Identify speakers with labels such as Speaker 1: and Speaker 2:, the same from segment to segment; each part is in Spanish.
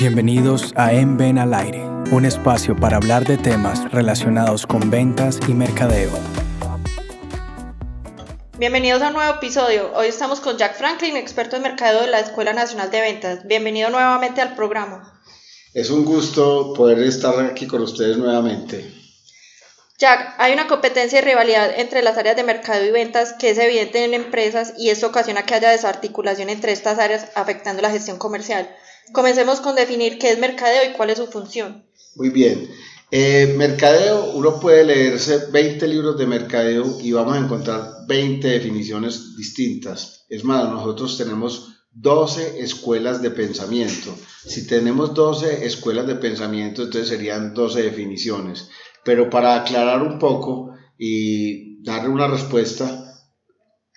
Speaker 1: Bienvenidos a En Ven al Aire, un espacio para hablar de temas relacionados con ventas y mercadeo.
Speaker 2: Bienvenidos a un nuevo episodio. Hoy estamos con Jack Franklin, experto en mercadeo de la Escuela Nacional de Ventas. Bienvenido nuevamente al programa.
Speaker 3: Es un gusto poder estar aquí con ustedes nuevamente.
Speaker 2: Jack, hay una competencia y rivalidad entre las áreas de mercado y ventas que es evidente en empresas y esto ocasiona que haya desarticulación entre estas áreas afectando la gestión comercial. Comencemos con definir qué es mercadeo y cuál es su función.
Speaker 3: Muy bien. Eh, mercadeo, uno puede leerse 20 libros de mercadeo y vamos a encontrar 20 definiciones distintas. Es más, nosotros tenemos 12 escuelas de pensamiento. Si tenemos 12 escuelas de pensamiento, entonces serían 12 definiciones. Pero para aclarar un poco y darle una respuesta,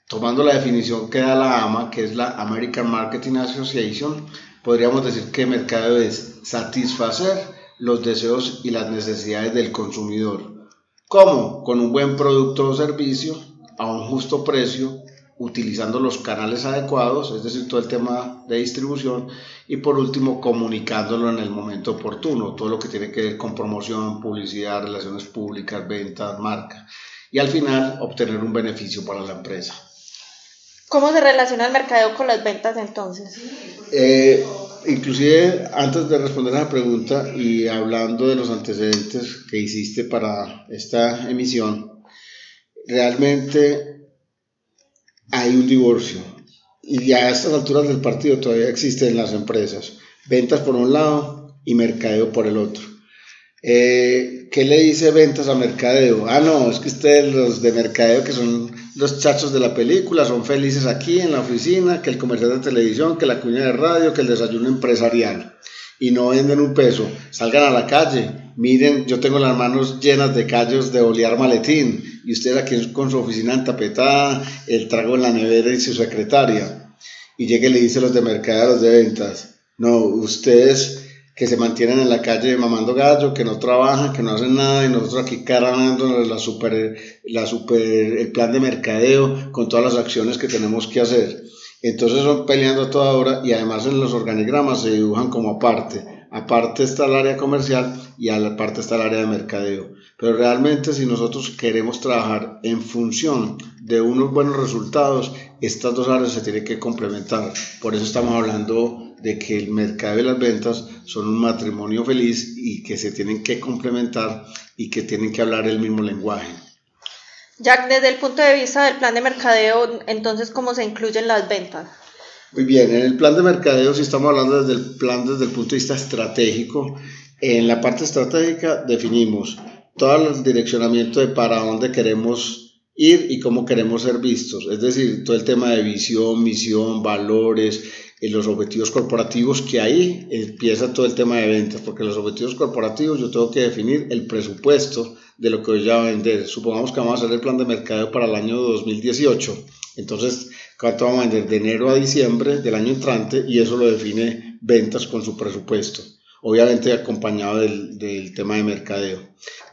Speaker 3: tomando la definición que da la AMA, que es la American Marketing Association, podríamos decir que mercado es satisfacer los deseos y las necesidades del consumidor. ¿Cómo? Con un buen producto o servicio a un justo precio, utilizando los canales adecuados, es decir, todo el tema de distribución, y por último, comunicándolo en el momento oportuno, todo lo que tiene que ver con promoción, publicidad, relaciones públicas, ventas, marca, y al final obtener un beneficio para la empresa.
Speaker 2: ¿Cómo se relaciona el mercadeo con las ventas entonces?
Speaker 3: Eh, inclusive, antes de responder a la pregunta y hablando de los antecedentes que hiciste para esta emisión, realmente hay un divorcio y a estas alturas del partido todavía existen las empresas. Ventas por un lado y mercadeo por el otro. Eh, ¿Qué le dice ventas a mercadeo? Ah, no, es que ustedes los de mercadeo que son los chachos de la película son felices aquí en la oficina, que el comercial de televisión, que la cuña de radio, que el desayuno empresarial. Y no venden un peso. Salgan a la calle. Miren, yo tengo las manos llenas de callos de olear maletín. Y ustedes aquí con su oficina entapetada, el trago en la nevera y su secretaria. Y llega y le dice a los de mercadeo, a los de ventas. No, ustedes que se mantienen en la calle mamando gallo, que no trabajan, que no hacen nada y nosotros aquí cargando la super, la super, el plan de mercadeo con todas las acciones que tenemos que hacer. Entonces son peleando a toda hora y además en los organigramas se dibujan como aparte. Aparte está el área comercial y aparte está el área de mercadeo. Pero realmente si nosotros queremos trabajar en función de unos buenos resultados, estas dos áreas se tienen que complementar. Por eso estamos hablando de que el mercado y las ventas son un matrimonio feliz y que se tienen que complementar y que tienen que hablar el mismo lenguaje.
Speaker 2: Jack, desde el punto de vista del plan de mercadeo, entonces, ¿cómo se incluyen las ventas?
Speaker 3: Muy bien, en el plan de mercadeo, si estamos hablando desde el plan desde el punto de vista estratégico, en la parte estratégica definimos todo el direccionamiento de para dónde queremos ir y cómo queremos ser vistos. Es decir, todo el tema de visión, misión, valores, en los objetivos corporativos, que ahí empieza todo el tema de ventas, porque los objetivos corporativos yo tengo que definir el presupuesto de lo que voy a vender. Supongamos que vamos a hacer el plan de mercado para el año 2018. Entonces, ¿cuánto vamos a vender de enero a diciembre del año entrante? Y eso lo define ventas con su presupuesto obviamente acompañado del, del, tema de mercadeo.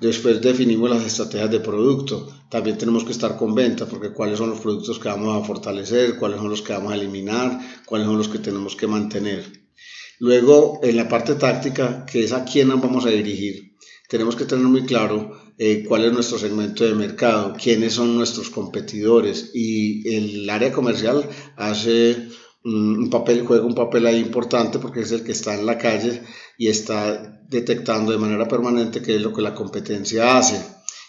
Speaker 3: Después definimos las estrategias de producto. También tenemos que estar con ventas, porque cuáles son los productos que vamos a fortalecer, cuáles son los que vamos a eliminar, cuáles son los que tenemos que mantener. Luego, en la parte táctica, que es a quién nos vamos a dirigir, tenemos que tener muy claro eh, cuál es nuestro segmento de mercado, quiénes son nuestros competidores y el área comercial hace un papel, juega un papel ahí importante porque es el que está en la calle y está detectando de manera permanente qué es lo que la competencia hace.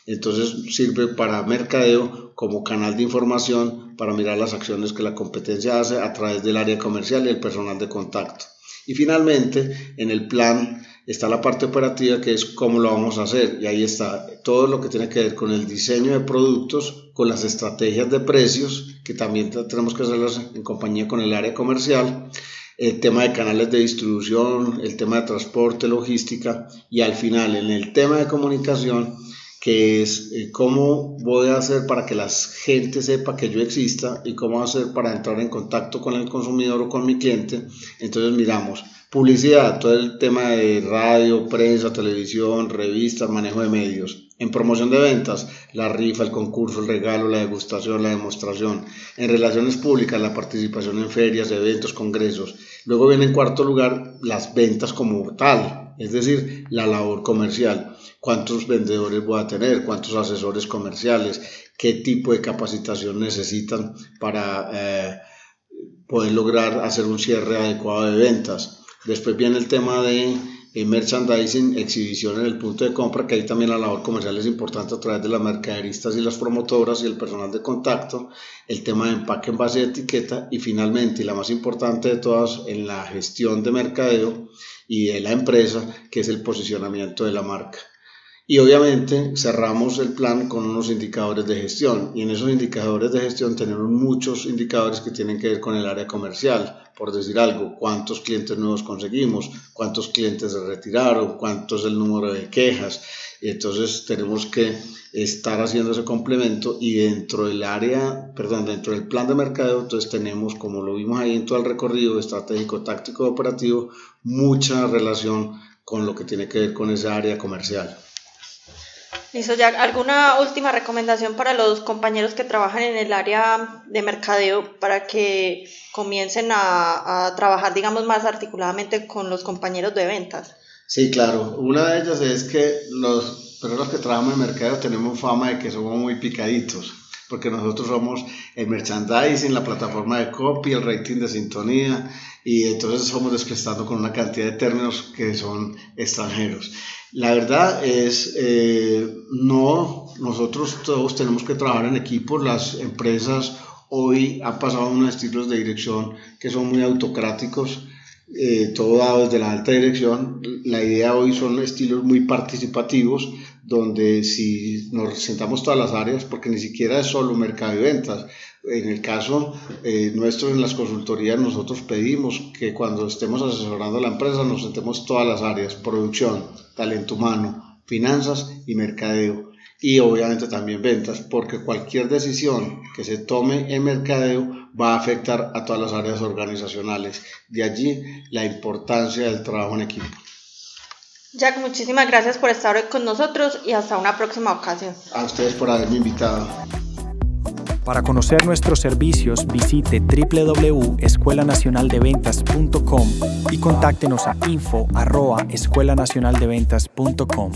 Speaker 3: Entonces sirve para mercadeo como canal de información para mirar las acciones que la competencia hace a través del área comercial y el personal de contacto. Y finalmente, en el plan está la parte operativa que es cómo lo vamos a hacer y ahí está todo lo que tiene que ver con el diseño de productos, con las estrategias de precios, que también tenemos que hacerlas en compañía con el área comercial, el tema de canales de distribución, el tema de transporte, logística y al final en el tema de comunicación que es eh, cómo voy a hacer para que la gente sepa que yo exista y cómo hacer para entrar en contacto con el consumidor o con mi cliente. Entonces miramos publicidad, todo el tema de radio, prensa, televisión, revistas, manejo de medios. En promoción de ventas, la rifa, el concurso, el regalo, la degustación, la demostración. En relaciones públicas, la participación en ferias, eventos, congresos. Luego viene en cuarto lugar las ventas como tal, es decir, la labor comercial. ¿Cuántos vendedores voy a tener? ¿Cuántos asesores comerciales? ¿Qué tipo de capacitación necesitan para eh, poder lograr hacer un cierre adecuado de ventas? Después viene el tema de en merchandising, exhibición en el punto de compra, que ahí también la labor comercial es importante a través de las mercaderistas y las promotoras y el personal de contacto, el tema de empaque en base de etiqueta y finalmente, y la más importante de todas, en la gestión de mercadeo y de la empresa, que es el posicionamiento de la marca. Y obviamente cerramos el plan con unos indicadores de gestión y en esos indicadores de gestión tenemos muchos indicadores que tienen que ver con el área comercial, por decir algo, cuántos clientes nuevos conseguimos, cuántos clientes se retiraron, cuánto es el número de quejas. Y entonces tenemos que estar haciendo ese complemento y dentro del área, perdón, dentro del plan de mercadeo, entonces tenemos, como lo vimos ahí en todo el recorrido estratégico, táctico, operativo, mucha relación con lo que tiene que ver con esa área comercial.
Speaker 2: Listo, ya ¿Alguna última recomendación para los compañeros que trabajan en el área de mercadeo para que comiencen a, trabajar, digamos, más articuladamente con los compañeros de ventas?
Speaker 3: Sí, claro. Una de ellas es que los personas que trabajamos en mercadeo tenemos fama de que somos muy picaditos porque nosotros somos el merchandising, la plataforma de copy, el rating de sintonía, y entonces somos desprestando con una cantidad de términos que son extranjeros. La verdad es, eh, no, nosotros todos tenemos que trabajar en equipo, las empresas hoy han pasado unos estilos de dirección que son muy autocráticos, eh, todo dado desde la alta dirección. La idea hoy son estilos muy participativos, donde si nos sentamos todas las áreas, porque ni siquiera es solo mercado y ventas, en el caso eh, nuestro en las consultorías nosotros pedimos que cuando estemos asesorando a la empresa nos sentemos todas las áreas, producción, talento humano, finanzas y mercadeo y obviamente también ventas, porque cualquier decisión que se tome en mercadeo va a afectar a todas las áreas organizacionales. De allí la importancia del trabajo en equipo.
Speaker 2: Jack, muchísimas gracias por estar hoy con nosotros y hasta una próxima ocasión.
Speaker 3: A ustedes por haberme invitado.
Speaker 1: Para conocer nuestros servicios, visite www.escuelanacionaldeventas.com y contáctenos a info.escuelanacionaldeventas.com.